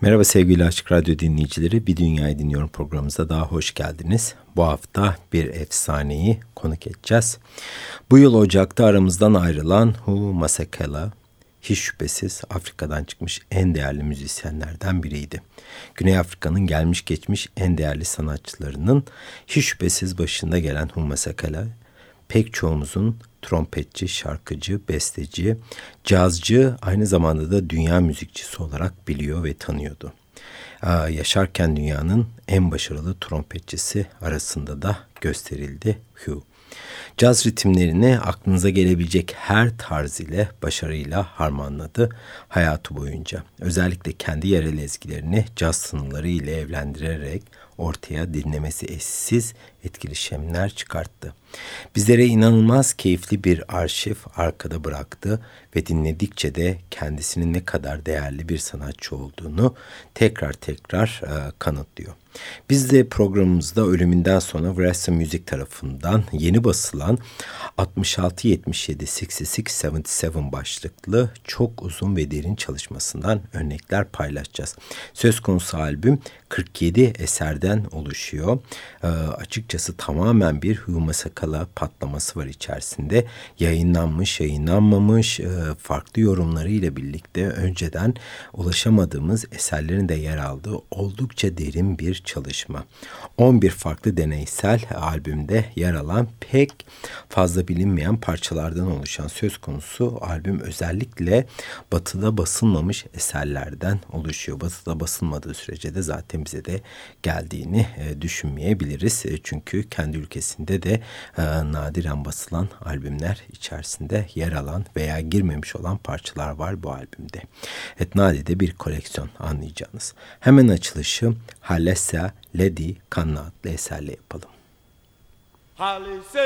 Merhaba sevgili Açık Radyo dinleyicileri. Bir Dünyayı Dinliyorum programımıza daha hoş geldiniz. Bu hafta bir efsaneyi konuk edeceğiz. Bu yıl Ocak'ta aramızdan ayrılan Hu Masekela hiç şüphesiz Afrika'dan çıkmış en değerli müzisyenlerden biriydi. Güney Afrika'nın gelmiş geçmiş en değerli sanatçılarının hiç şüphesiz başında gelen Hu Masekela pek çoğumuzun trompetçi, şarkıcı, besteci, cazcı, aynı zamanda da dünya müzikçisi olarak biliyor ve tanıyordu. Aa, yaşarken dünyanın en başarılı trompetçisi arasında da gösterildi Hugh. Caz ritimlerini aklınıza gelebilecek her tarz ile başarıyla harmanladı hayatı boyunca. Özellikle kendi yerel ezgilerini caz sınırları ile evlendirerek ortaya dinlemesi eşsiz etkileşimler çıkarttı. Bizlere inanılmaz keyifli bir arşiv arkada bıraktı ve dinledikçe de kendisinin ne kadar değerli bir sanatçı olduğunu tekrar tekrar e, kanıtlıyor. Biz de programımızda ölümünden sonra Vrasa Music tarafından yeni basılan 66-77-66-77 başlıklı çok uzun ve derin çalışmasından örnekler paylaşacağız. Söz konusu albüm 47 eserden oluşuyor. E, açıkçası tamamen bir Huma Sakala patlaması var içerisinde. Yayınlanmış, yayınlanmamış e, farklı yorumlarıyla birlikte önceden ulaşamadığımız eserlerin de yer aldığı oldukça derin bir çalışma. 11 farklı deneysel albümde yer alan pek fazla bilinmeyen parçalardan oluşan söz konusu albüm özellikle batıda basılmamış eserlerden oluşuyor. Batıda basılmadığı sürece de zaten bize de geldiğini e, düşünmeyebiliriz. E, çünkü kendi ülkesinde de e, nadiren basılan albümler içerisinde yer alan veya girmemiş olan parçalar var bu albümde. Evet nadide bir koleksiyon anlayacağınız. Hemen açılışı Halessa Lady Kanna adlı eserle yapalım. Halessa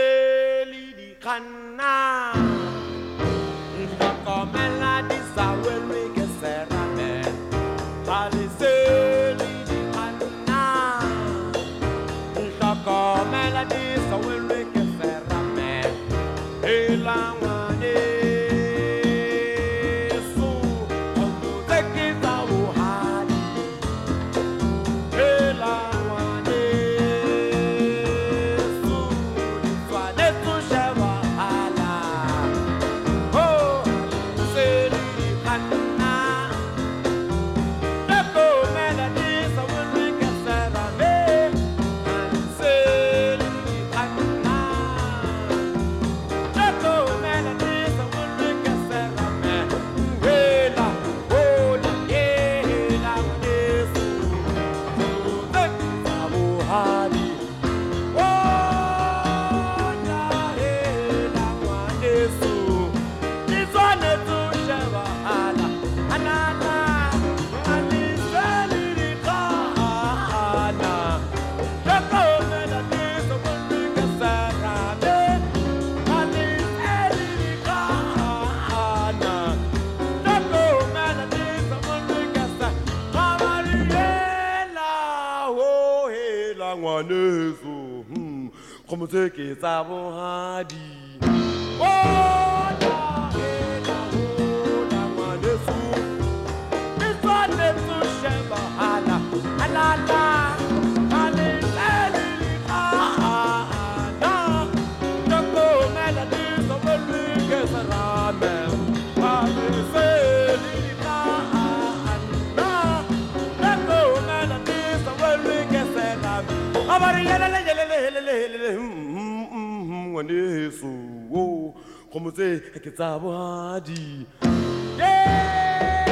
Lady Kanna kgomotse ke tsa bohadi oh! jesu o kgomo ke tsa bogadi yeah!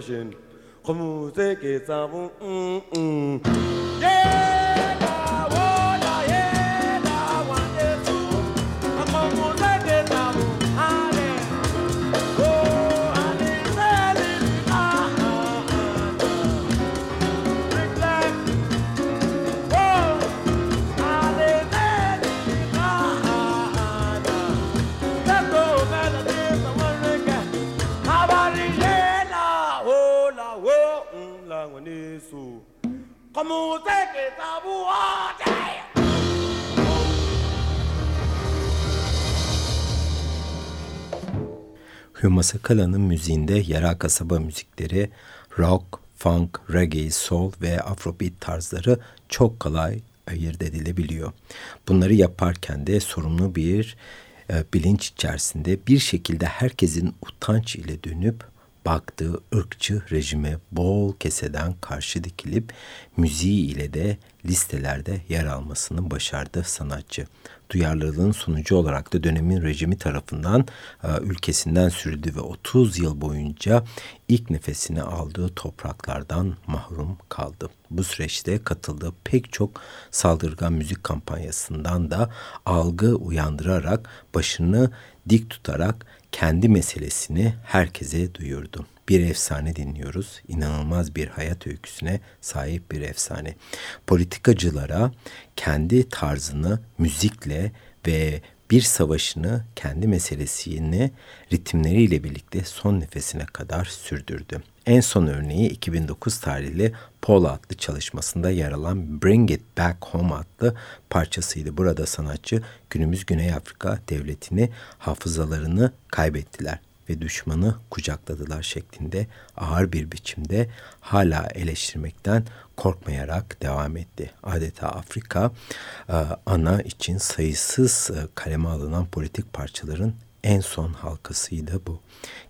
shin. Khumu se ke sa vun wanisu. Como se que ah, yeah. Huma Sakala'nın müziğinde yerel kasaba müzikleri, rock, funk, reggae, soul ve afrobeat tarzları çok kolay ayırt edilebiliyor. Bunları yaparken de sorumlu bir e, bilinç içerisinde bir şekilde herkesin utanç ile dönüp baktığı ırkçı rejime bol keseden karşı dikilip müziği ile de listelerde yer almasını başardı sanatçı. Duyarlılığın sonucu olarak da dönemin rejimi tarafından e, ülkesinden sürüldü ve 30 yıl boyunca ilk nefesini aldığı topraklardan mahrum kaldı. Bu süreçte katıldığı pek çok saldırgan müzik kampanyasından da algı uyandırarak başını dik tutarak kendi meselesini herkese duyurdu. Bir efsane dinliyoruz. İnanılmaz bir hayat öyküsüne sahip bir efsane. Politikacılara kendi tarzını müzikle ve bir savaşını kendi meselesini ritimleriyle birlikte son nefesine kadar sürdürdü. En son örneği 2009 tarihli Paula adlı çalışmasında yer alan Bring It Back Home adlı parçasıydı. Burada sanatçı günümüz Güney Afrika devletini hafızalarını kaybettiler ve düşmanı kucakladılar şeklinde ağır bir biçimde hala eleştirmekten korkmayarak devam etti. Adeta Afrika e, ana için sayısız e, kaleme alınan politik parçaların en son halkasıydı bu.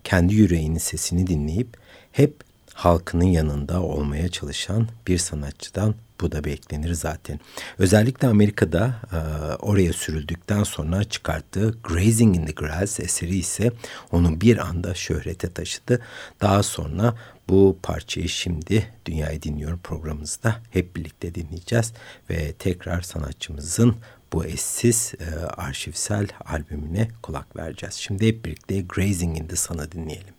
Kendi yüreğinin sesini dinleyip hep halkının yanında olmaya çalışan bir sanatçıdan bu da beklenir zaten. Özellikle Amerika'da e, oraya sürüldükten sonra çıkarttığı Grazing in the Grass eseri ise onu bir anda şöhrete taşıdı. Daha sonra bu parçayı şimdi Dünyayı Dinliyorum programımızda hep birlikte dinleyeceğiz ve tekrar sanatçımızın bu eşsiz e, arşivsel albümüne kulak vereceğiz. Şimdi hep birlikte Grazing in the Sun'ı dinleyelim.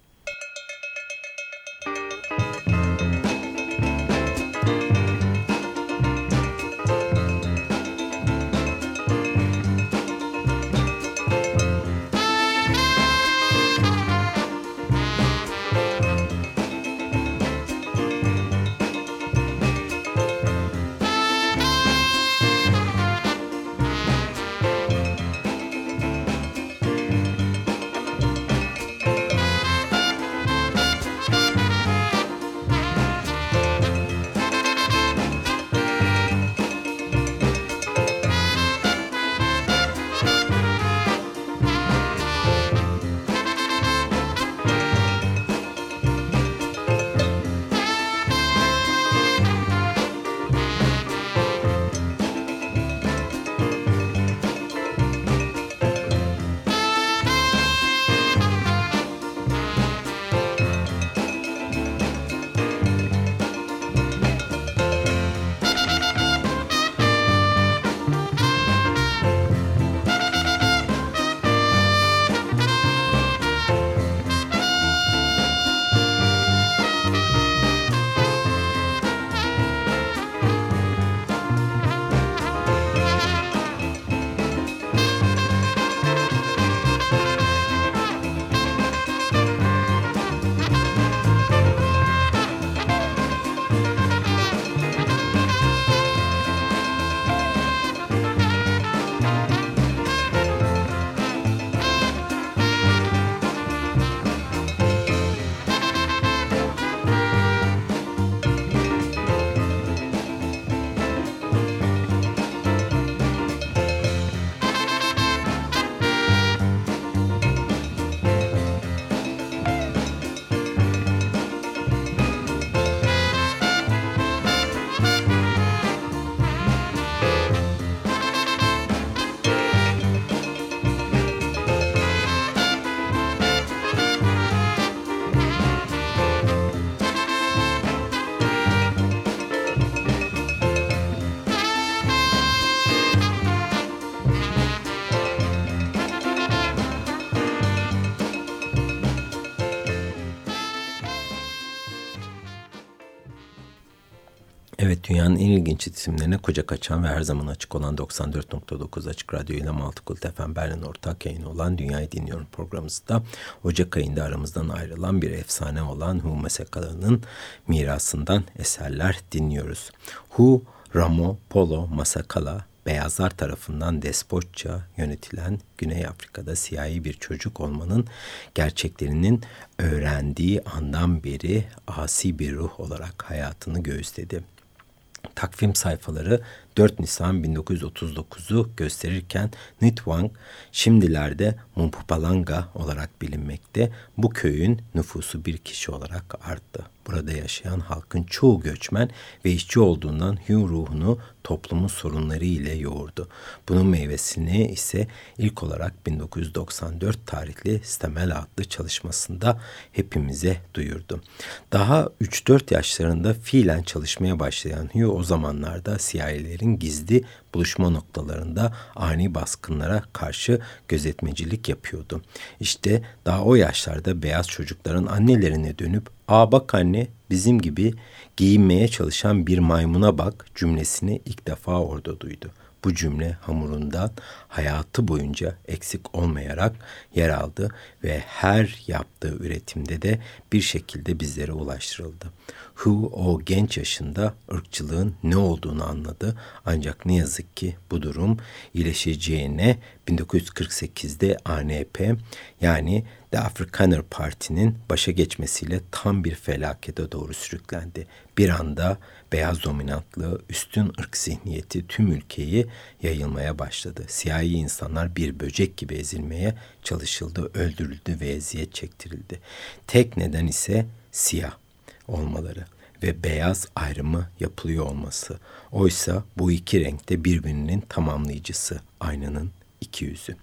Dünyanın en ilginç isimlerine koca kaçan ve her zaman açık olan 94.9 Açık Radyo ile Maltıkult FM Berlin ortak yayını olan Dünyayı Dinliyorum programımızda Ocak ayında aramızdan ayrılan bir efsane olan Hu Masakala'nın mirasından eserler dinliyoruz. Hu Ramo Polo Masakala beyazlar tarafından despotça yönetilen Güney Afrika'da siyahi bir çocuk olmanın gerçeklerinin öğrendiği andan beri asi bir ruh olarak hayatını göğüsledi takvim sayfaları 4 Nisan 1939'u gösterirken Nitwang şimdilerde Mpumalanga olarak bilinmekte. Bu köyün nüfusu bir kişi olarak arttı. Burada yaşayan halkın çoğu göçmen ve işçi olduğundan Hugh ruhunu toplumun sorunları ile yoğurdu. Bunun meyvesini ise ilk olarak 1994 tarihli Stemel adlı çalışmasında hepimize duyurdu. Daha 3-4 yaşlarında fiilen çalışmaya başlayan Hugh o zamanlarda siyahilerin gizli buluşma noktalarında ani baskınlara karşı gözetmecilik yapıyordu. İşte daha o yaşlarda beyaz çocukların annelerine dönüp ''Aa bak anne bizim gibi giyinmeye çalışan bir maymuna bak'' cümlesini ilk defa orada duydu. Bu cümle hamurundan hayatı boyunca eksik olmayarak yer aldı ve her yaptığı üretimde de bir şekilde bizlere ulaştırıldı. Hu o genç yaşında ırkçılığın ne olduğunu anladı ancak ne yazık ki bu durum iyileşeceğine 1948'de ANP yani The Afrikaner Parti'nin başa geçmesiyle tam bir felakete doğru sürüklendi. Bir anda beyaz dominantlı üstün ırk zihniyeti tüm ülkeyi yayılmaya başladı. Siyahi insanlar bir böcek gibi ezilmeye çalışıldı, öldürüldü ve eziyet çektirildi. Tek neden ise siyah olmaları ve beyaz ayrımı yapılıyor olması. Oysa bu iki renkte birbirinin tamamlayıcısı aynanın iki yüzü.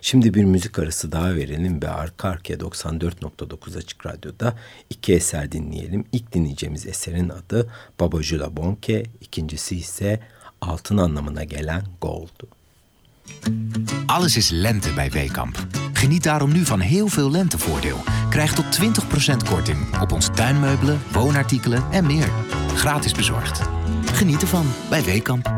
Şimdi bir müzik arası daha verelim ve arka arkaya 94.9 Açık Radyo'da iki eser dinleyelim. İlk dinleyeceğimiz eserin adı Babajula Bonke, ikincisi ise altın anlamına gelen gold. Alles is lente bij Weekamp. Geniet daarom nu van heel veel lentevoordeel. Krijg tot 20% korting op ons tuinmeubelen, woonartikelen en meer. Gratis bezorgd. Geniet ervan bij Weekamp.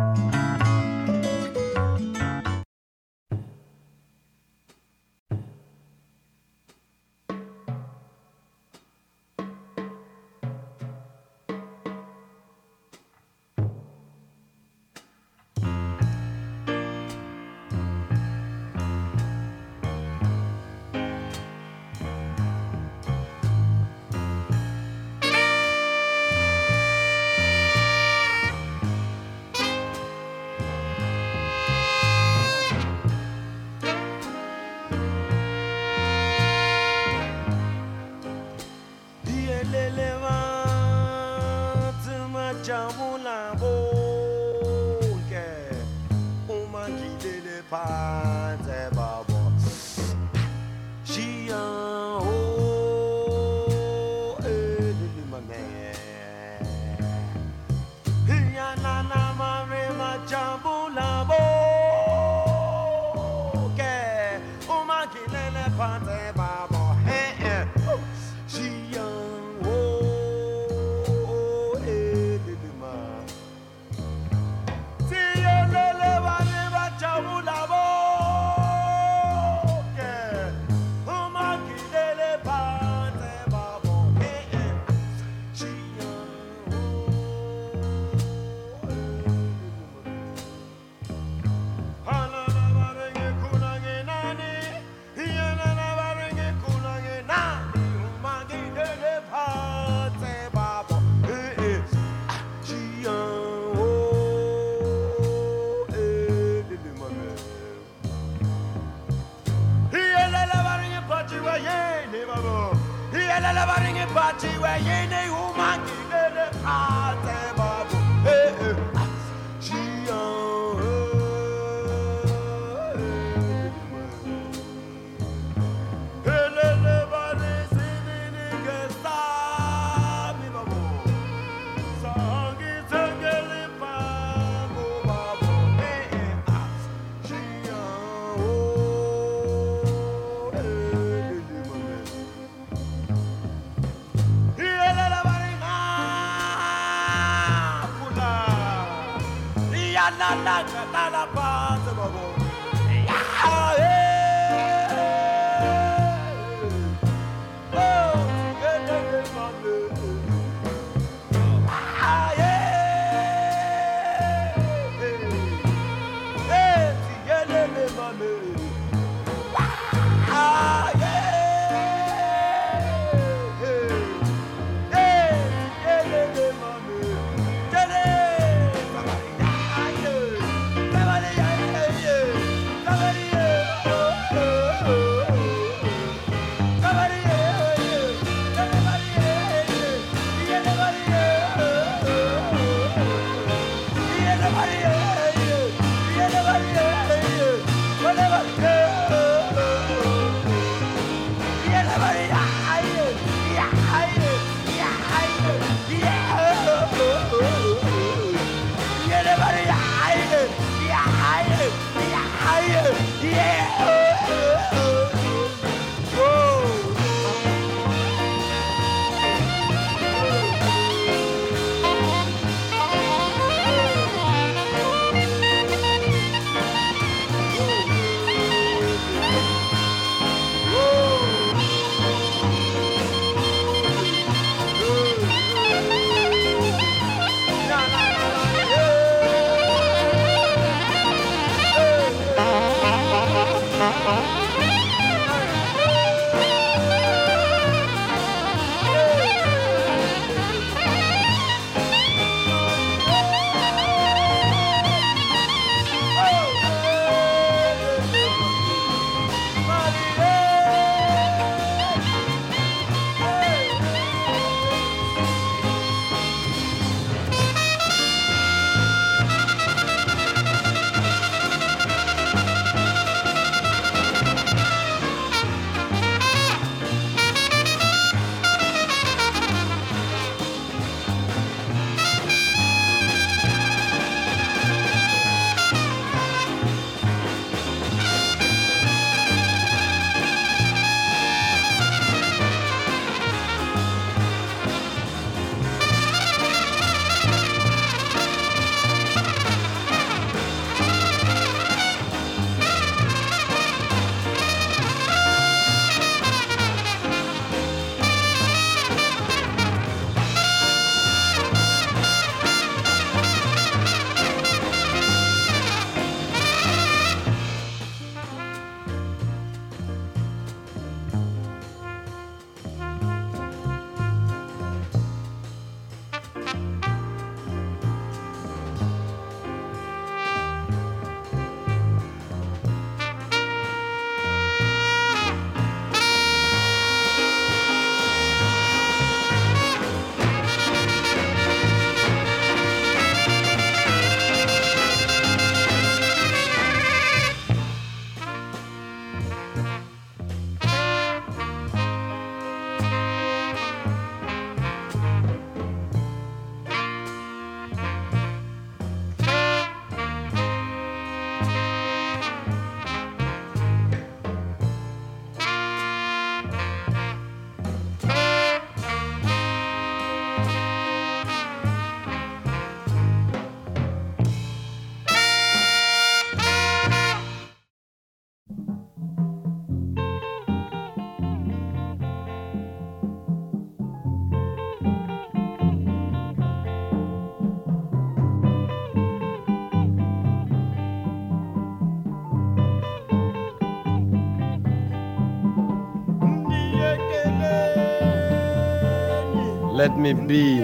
Let me be.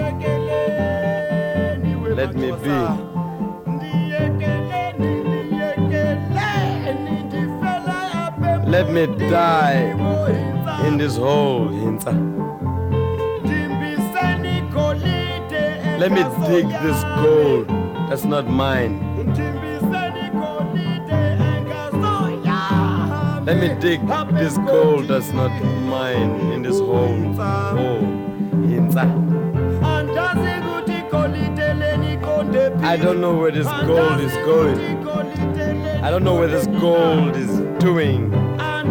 Let me be. Let me die in this hole, Hinta. Let me dig this gold that's not mine. Let me dig this gold that's not mine in this hole. hole. I don't know where this gold is going. I don't know where this gold is doing. I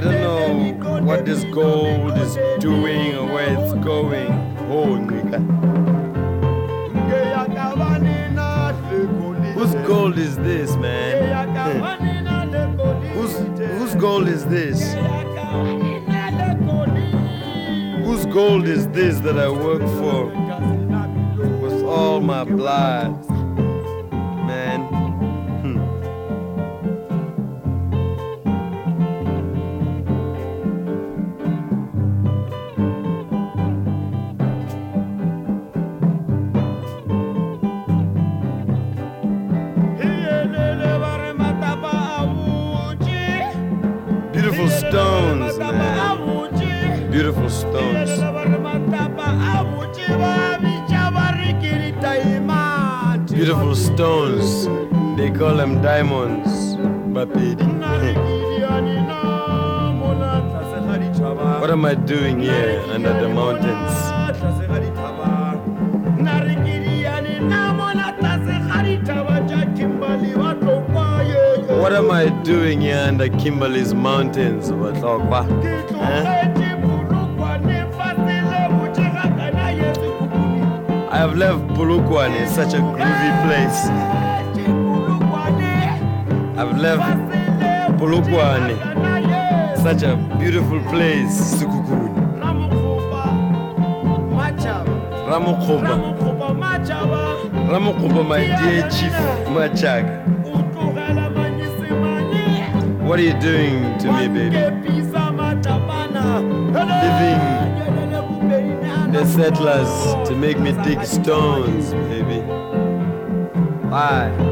don't know what this gold is doing or where it's going. Oh, nigga. Whose gold is this, man? whose, whose gold is this? Gold is this that I work for with all my blood? Man? Hmm. Beautiful stones. Beautiful stones. Stones they call them diamonds. what am I doing here under the mountains? What am I doing here under Kimberley's mountains? Huh? Have left Bulukwane, such a groovy place. I've left Bulukwane, such a beautiful place. Sukukuni. Ramukhuba. Ramukhuba, my dear chief Machaga. What are you doing to me, baby? Living the settlers to make me dig stones, baby. Why?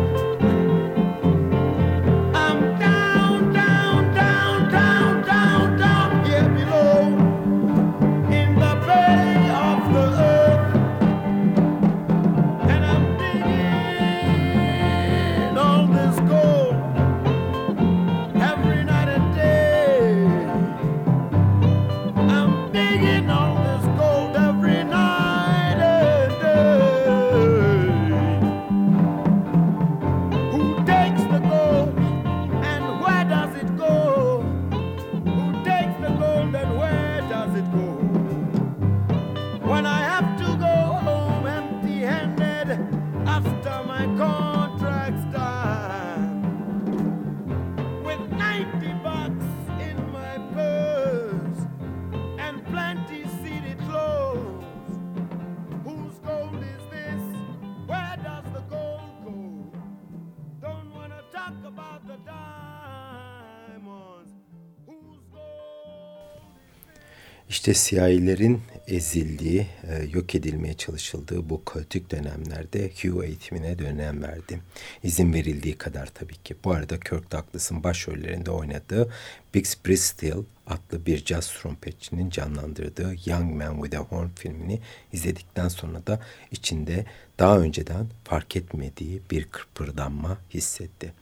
İşte siyahilerin ezildiği, e, yok edilmeye çalışıldığı bu kaotik dönemlerde Hugh eğitimine dönem verdi. İzin verildiği kadar tabii ki. Bu arada Kirk Douglas'ın başrollerinde oynadığı Bix Bristol adlı bir caz trompetçinin canlandırdığı Young Man with a Horn filmini izledikten sonra da içinde daha önceden fark etmediği bir kıpırdanma hissetti.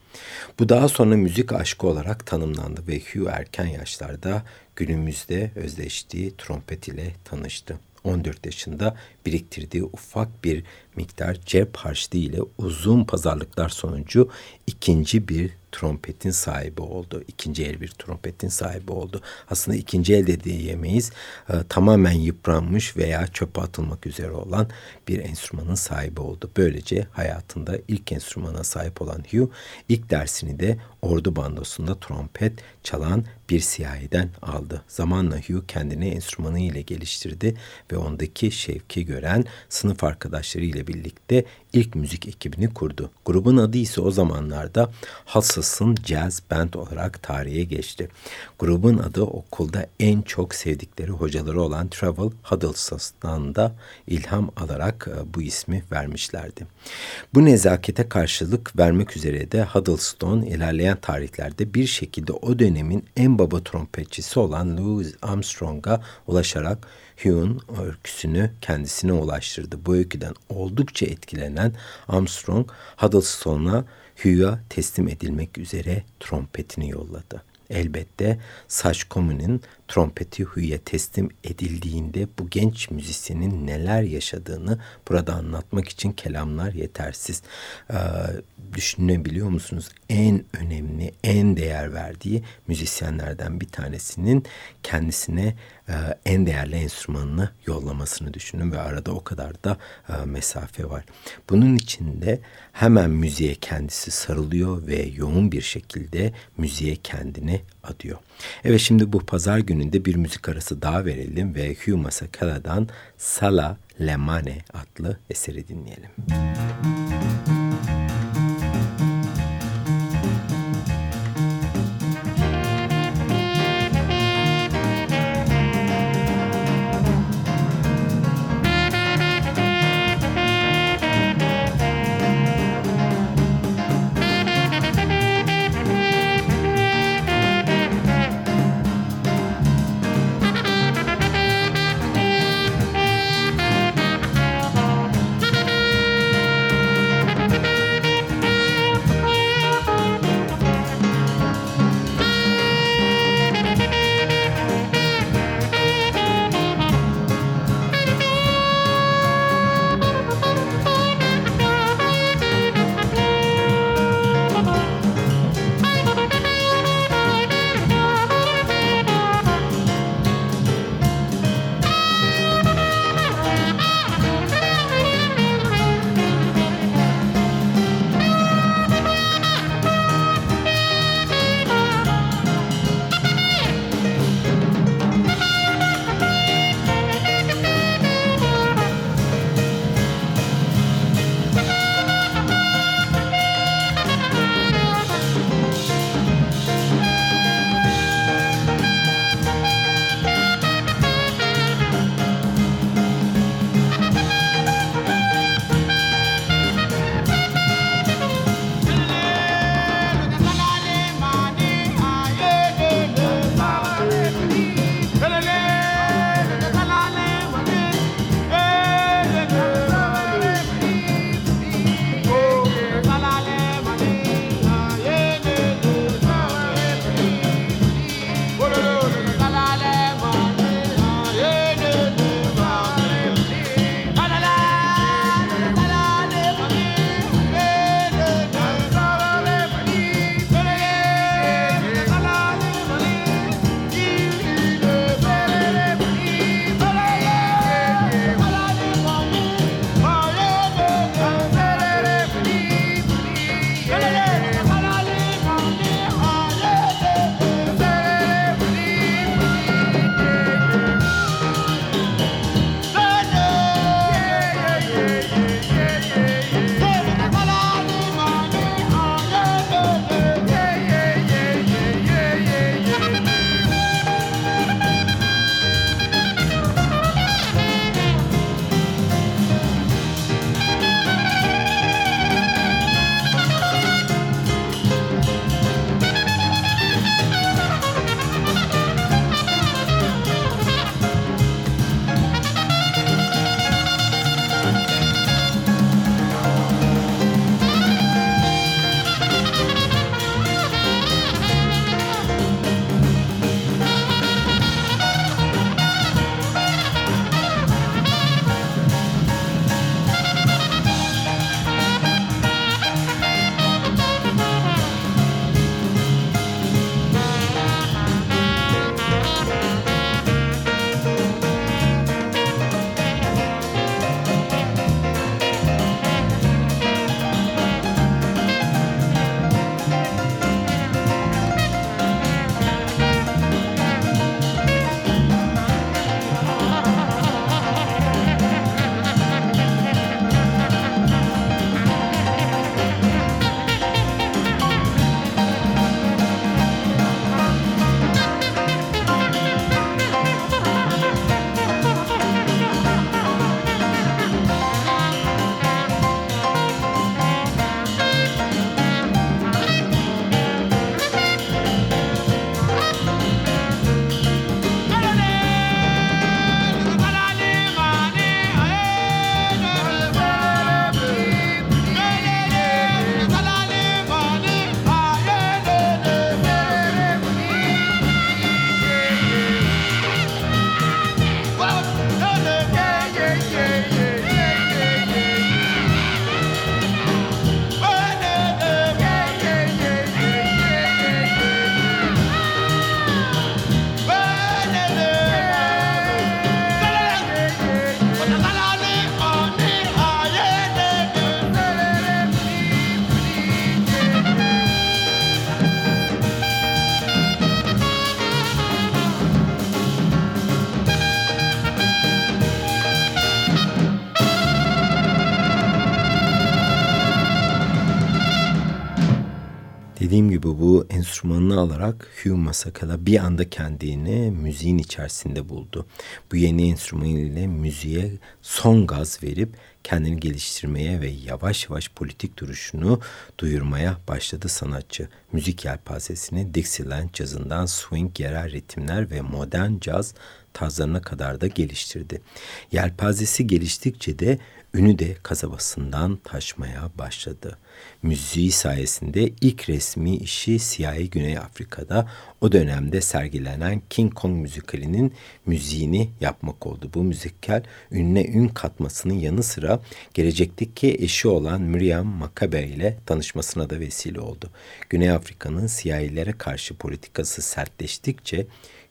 Bu daha sonra müzik aşkı olarak tanımlandı ve Hugh erken yaşlarda günümüzde özleştiği trompet ile tanıştı. 14 yaşında biriktirdiği ufak bir miktar cep harçlığı ile uzun pazarlıklar sonucu ikinci bir trompetin sahibi oldu. İkinci el bir trompetin sahibi oldu. Aslında ikinci el de diyemeyiz. E, tamamen yıpranmış veya çöpe atılmak üzere olan bir enstrümanın sahibi oldu. Böylece hayatında ilk enstrümana sahip olan Hugh ilk dersini de ordu bandosunda trompet çalan bir siyahiden aldı. Zamanla Hugh kendini enstrümanı ile geliştirdi ve ondaki şevki gören sınıf arkadaşları ile birlikte ilk müzik ekibini kurdu. Grubun adı ise o zamanlarda Hassas'ın Jazz Band olarak tarihe geçti. Grubun adı okulda en çok sevdikleri hocaları olan Travel Huddleston'dan da ilham alarak e, bu ismi vermişlerdi. Bu nezakete karşılık vermek üzere de Huddleston ilerleyen tarihlerde bir şekilde o dönemin en baba trompetçisi olan Louis Armstrong'a ulaşarak Hugh'un öyküsünü kendisine ulaştırdı. Bu öyküden oldukça etkilenen Armstrong, Huddlestone'a Hugh'a teslim edilmek üzere trompetini yolladı. Elbette Saç Komu'nun trompeti Hugh'e teslim edildiğinde bu genç müzisyenin neler yaşadığını burada anlatmak için kelamlar yetersiz. Ee, düşünebiliyor musunuz? En önemli, en değer verdiği müzisyenlerden bir tanesinin kendisine en değerli enstrümanını yollamasını düşünün ve arada o kadar da e, mesafe var. Bunun içinde hemen müziğe kendisi sarılıyor ve yoğun bir şekilde müziğe kendini adıyor. Evet şimdi bu pazar gününde bir müzik arası daha verelim ve Hugh Masakala'dan Sala Lemane adlı eseri dinleyelim. Müzik alarak Hugh Masakala bir anda kendini müziğin içerisinde buldu. Bu yeni enstrüman ile müziğe son gaz verip kendini geliştirmeye ve yavaş yavaş politik duruşunu duyurmaya başladı sanatçı. Müzik yelpazesini Dixieland cazından swing yerel ritimler ve modern caz tarzlarına kadar da geliştirdi. Yelpazesi geliştikçe de ünü de kasabasından taşmaya başladı. Müziği sayesinde ilk resmi işi siyahi Güney Afrika'da o dönemde sergilenen King Kong müzikalinin müziğini yapmak oldu. Bu müzikal ününe ün katmasının yanı sıra gelecekteki eşi olan Miriam Makabe ile tanışmasına da vesile oldu. Güney Afrika'nın siyahilere karşı politikası sertleştikçe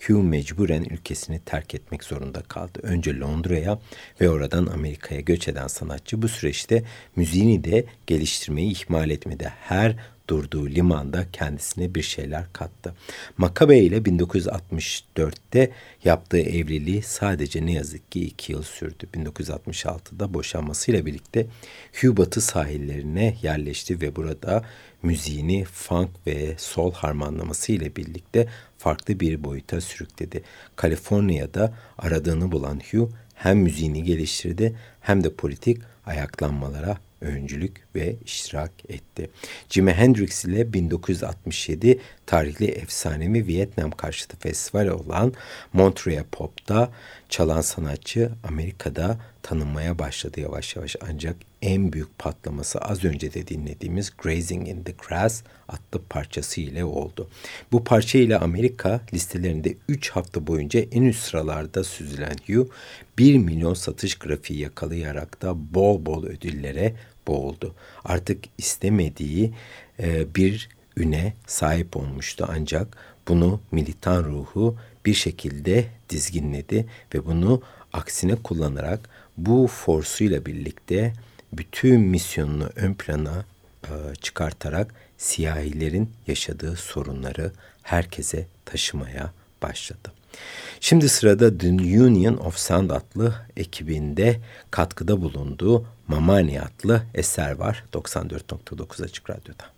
Hugh mecburen ülkesini terk etmek zorunda kaldı. Önce Londra'ya ve oradan Amerika'ya göç eden sanatçı bu süreçte müziğini de geliştirmeyi ihmal etmedi. Her durduğu limanda kendisine bir şeyler kattı. Makabe ile 1964'te yaptığı evliliği sadece ne yazık ki iki yıl sürdü. 1966'da boşanmasıyla birlikte Hugh Batı sahillerine yerleşti ve burada müziğini funk ve soul harmanlaması ile birlikte farklı bir boyuta sürükledi. Kaliforniya'da aradığını bulan Hugh hem müziğini geliştirdi hem de politik ayaklanmalara öncülük ve iştirak etti. Jimi Hendrix ile 1967 tarihli efsanevi Vietnam karşıtı festival olan Montreux Pop'ta çalan sanatçı Amerika'da tanınmaya başladı yavaş yavaş ancak en büyük patlaması az önce de dinlediğimiz Grazing in the Grass adlı parçası ile oldu. Bu parça ile Amerika listelerinde 3 hafta boyunca en üst sıralarda süzülen Hugh 1 milyon satış grafiği yakalayarak da bol bol ödüllere boğuldu. Artık istemediği e, bir üne sahip olmuştu ancak bunu militan ruhu bir şekilde dizginledi ve bunu aksine kullanarak bu forsuyla birlikte bütün misyonunu ön plana e, çıkartarak siyahilerin yaşadığı sorunları herkese taşımaya başladı. Şimdi sırada The Union of Sound adlı ekibinde katkıda bulunduğu Mamani adlı eser var 94.9 Açık Radyo'da.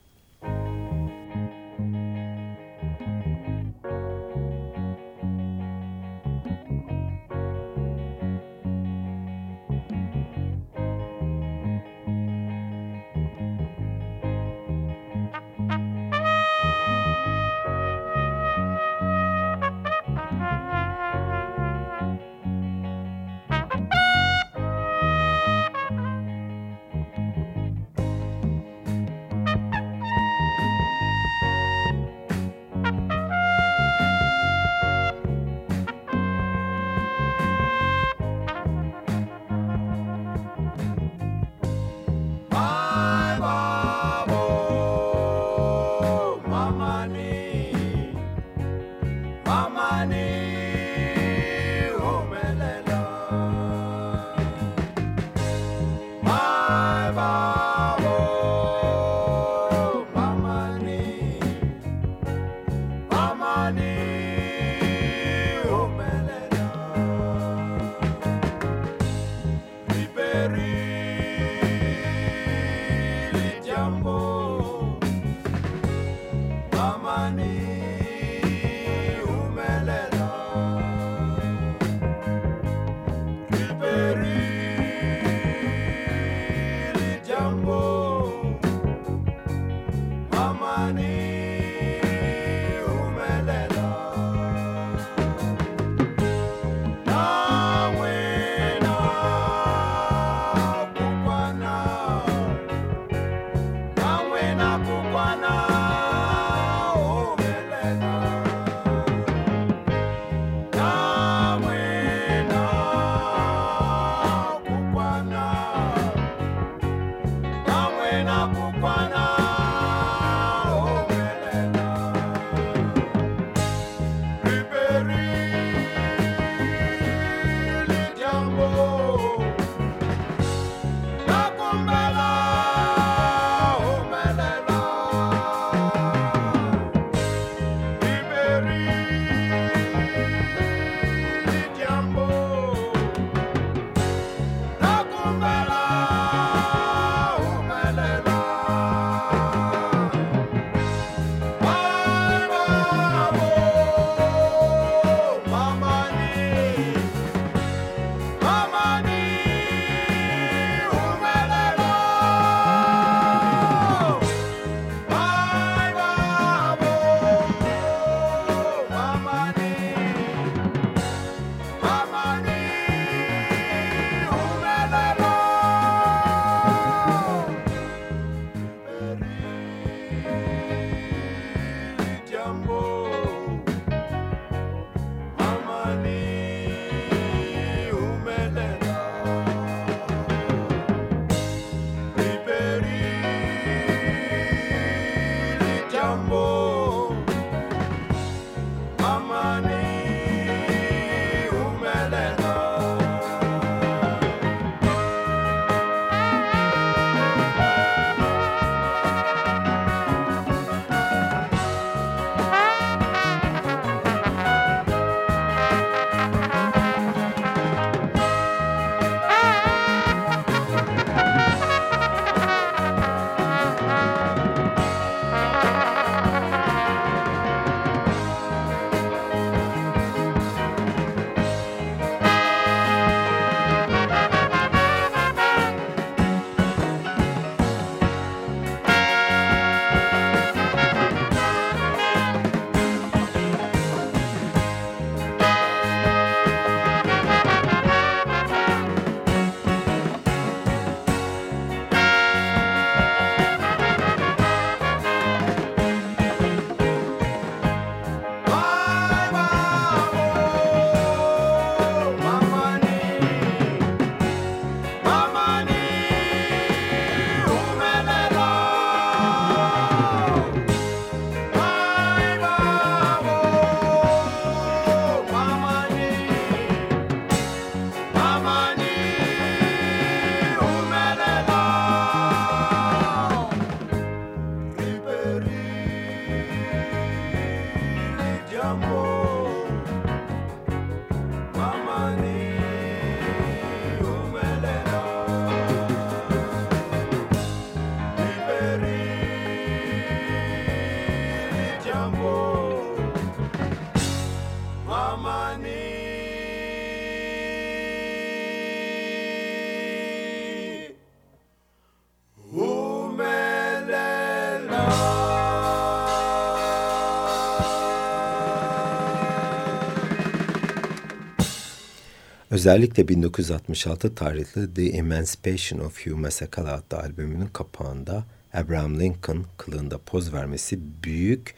Özellikle 1966 tarihli The Emancipation of Hugh Masekela adlı albümünün kapağında Abraham Lincoln kılığında poz vermesi büyük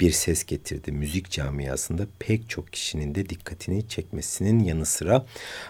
bir ses getirdi. Müzik camiasında pek çok kişinin de dikkatini çekmesinin yanı sıra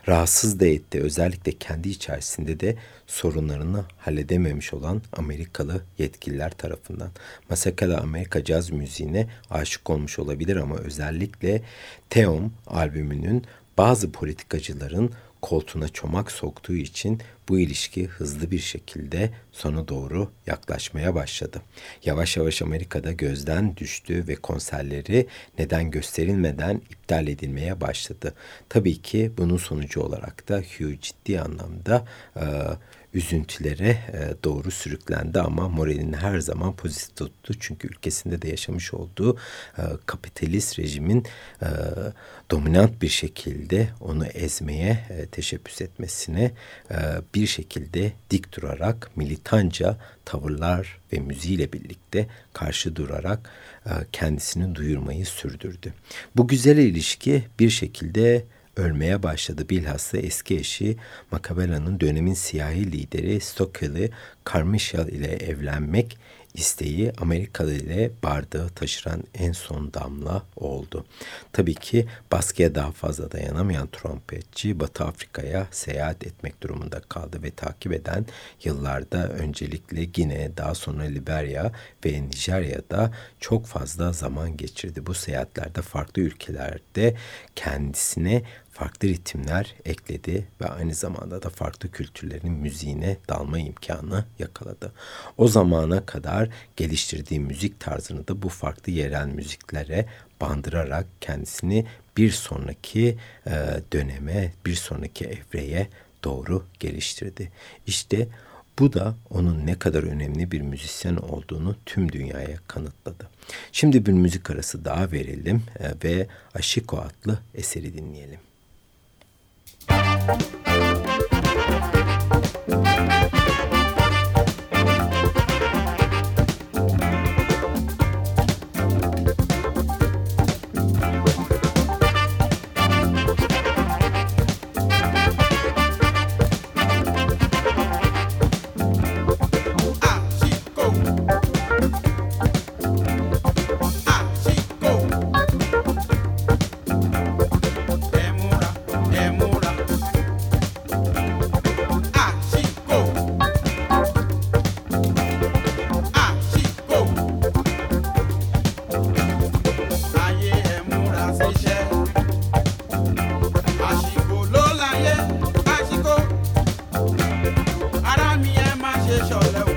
rahatsız da etti. Özellikle kendi içerisinde de sorunlarını halledememiş olan Amerikalı yetkililer tarafından. Masakala Amerika caz müziğine aşık olmuş olabilir ama özellikle Teom albümünün bazı politikacıların koltuğuna çomak soktuğu için bu ilişki hızlı bir şekilde sona doğru yaklaşmaya başladı. Yavaş yavaş Amerika'da gözden düştü ve konserleri neden gösterilmeden iptal edilmeye başladı. Tabii ki bunun sonucu olarak da Hugh ciddi anlamda e, üzüntülere e, doğru sürüklendi ama moralini her zaman pozitif tuttu. Çünkü ülkesinde de yaşamış olduğu e, kapitalist rejimin e, dominant bir şekilde onu ezmeye teşebbüs etmesine bir şekilde dik durarak militanca tavırlar ve müziğiyle birlikte karşı durarak kendisini duyurmayı sürdürdü. Bu güzel ilişki bir şekilde ölmeye başladı. Bilhassa eski eşi Macabella'nın dönemin siyahi lideri Stokely Carmichael ile evlenmek isteği Amerikalı ile bardağı taşıran en son damla oldu. Tabii ki baskıya daha fazla dayanamayan trompetçi Batı Afrika'ya seyahat etmek durumunda kaldı ve takip eden yıllarda öncelikle Gine, daha sonra Liberya ve Nijerya'da çok fazla zaman geçirdi. Bu seyahatlerde farklı ülkelerde kendisine farklı ritimler ekledi ve aynı zamanda da farklı kültürlerin müziğine dalma imkanı yakaladı. O zamana kadar geliştirdiği müzik tarzını da bu farklı yerel müziklere bandırarak kendisini bir sonraki e, döneme, bir sonraki evreye doğru geliştirdi. İşte bu da onun ne kadar önemli bir müzisyen olduğunu tüm dünyaya kanıtladı. Şimdi bir müzik arası daha verelim e, ve Aşiko adlı eseri dinleyelim. Thank you. Chola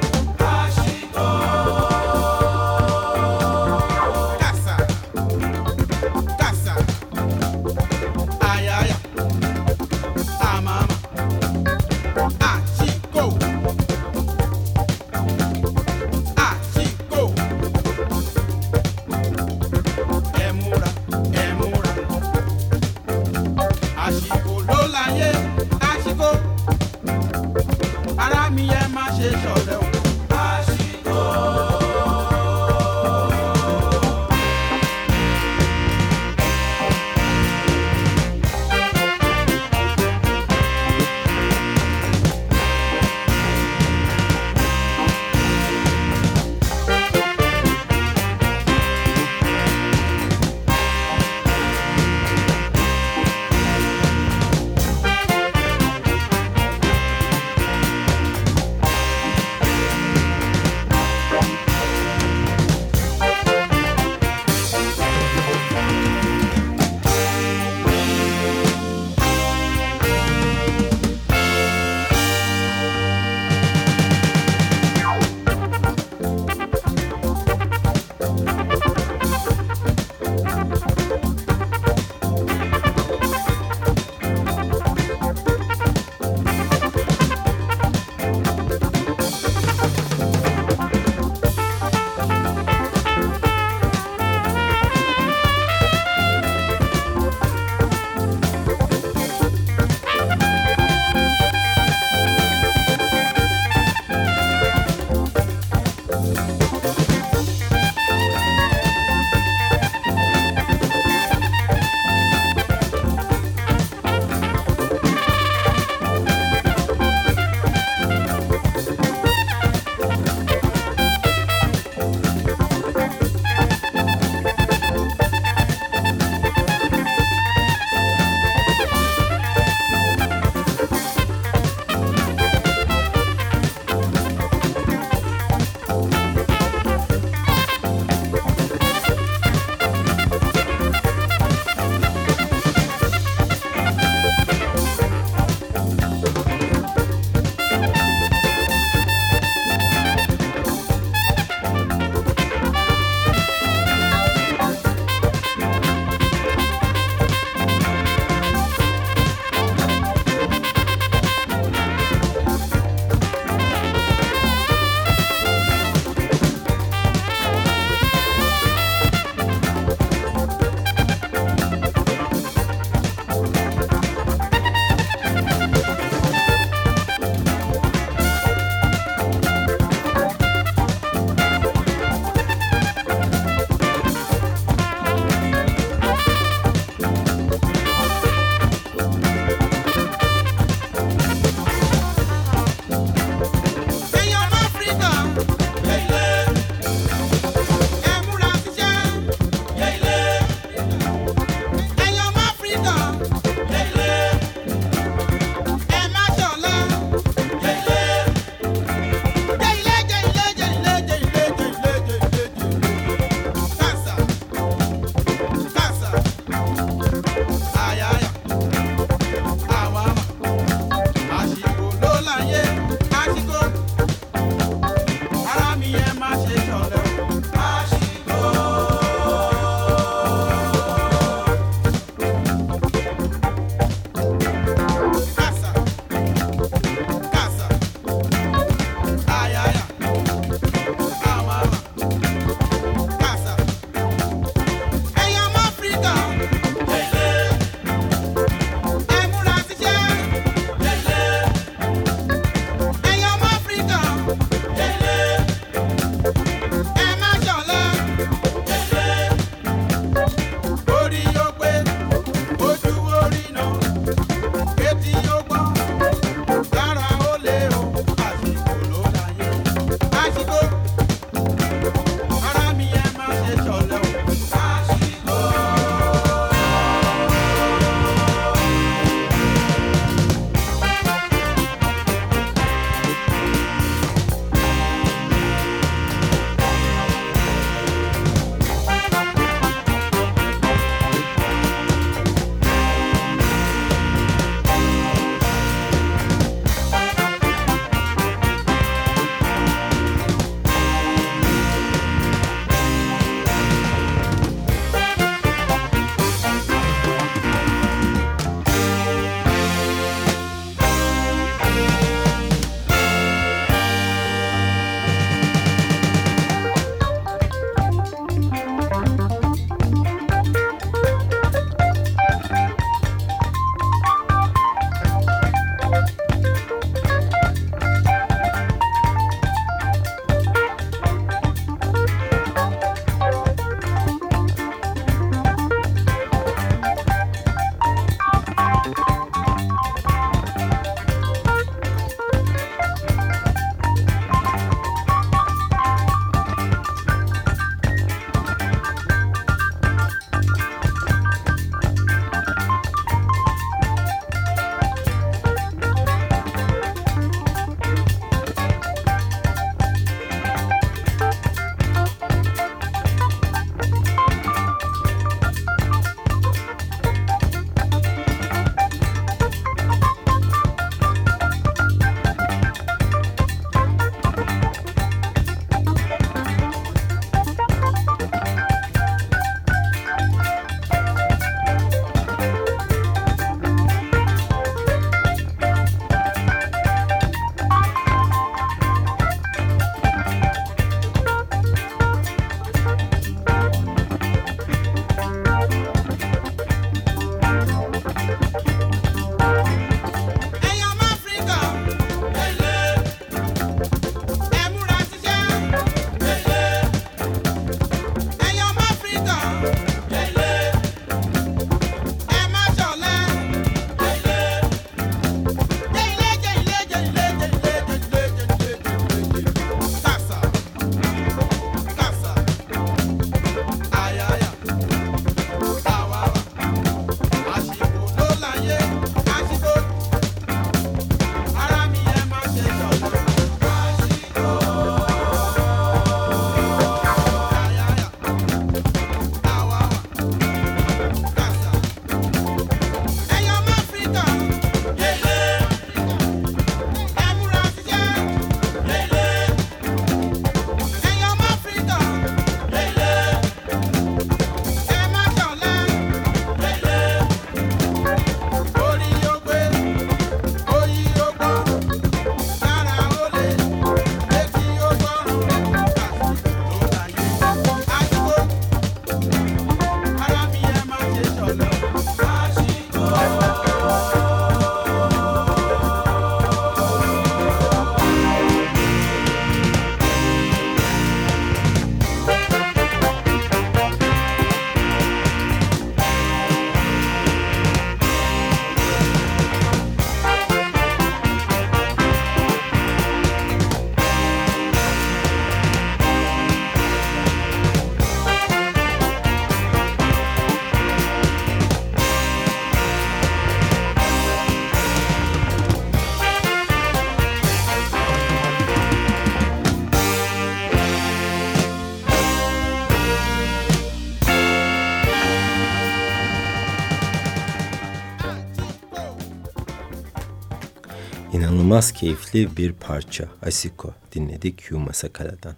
İnanılmaz keyifli bir parça Asiko dinledik Hugh Masakala'dan.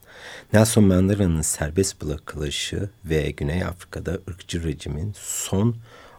Nelson Mandela'nın serbest bırakılışı ve Güney Afrika'da ırkçı rejimin son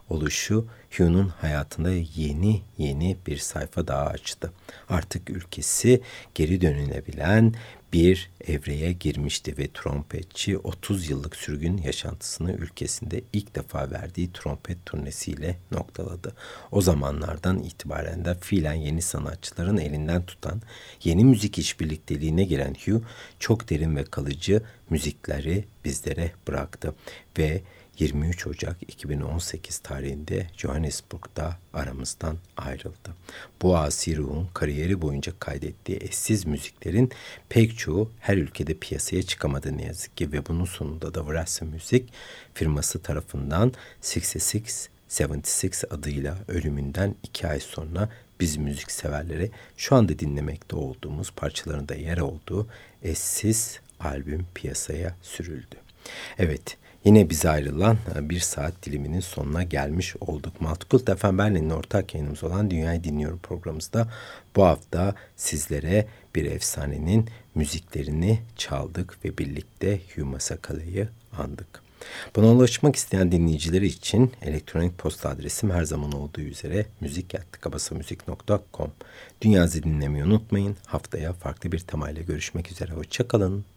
oluşu Hugh'un hayatında yeni yeni bir sayfa daha açtı. Artık ülkesi geri dönülebilen bir evreye girmişti ve trompetçi 30 yıllık sürgün yaşantısını ülkesinde ilk defa verdiği trompet turnesiyle noktaladı. O zamanlardan itibaren de fiilen yeni sanatçıların elinden tutan yeni müzik işbirlikteliğine giren Hugh çok derin ve kalıcı müzikleri bizlere bıraktı ve 23 Ocak 2018 tarihinde Johannesburg'da aramızdan ayrıldı. Bu asi kariyeri boyunca kaydettiği eşsiz müziklerin pek çoğu her ülkede piyasaya çıkamadı ne yazık ki ve bunun sonunda da Vrasa Müzik firması tarafından 66 76 adıyla ölümünden iki ay sonra biz müzik severlere şu anda dinlemekte olduğumuz parçalarında yer olduğu eşsiz albüm piyasaya sürüldü. Evet, Yine biz ayrılan e, bir saat diliminin sonuna gelmiş olduk. Multicult FM Berlin'in ortak yayınımız olan Dünyayı Dinliyorum programımızda bu hafta sizlere bir efsanenin müziklerini çaldık ve birlikte Hugh Masakala'yı andık. Bana ulaşmak isteyen dinleyicileri için elektronik posta adresim her zaman olduğu üzere müzik.kabasamüzik.com Dünyayı dinlemeyi unutmayın. Haftaya farklı bir temayla görüşmek üzere. Hoşçakalın.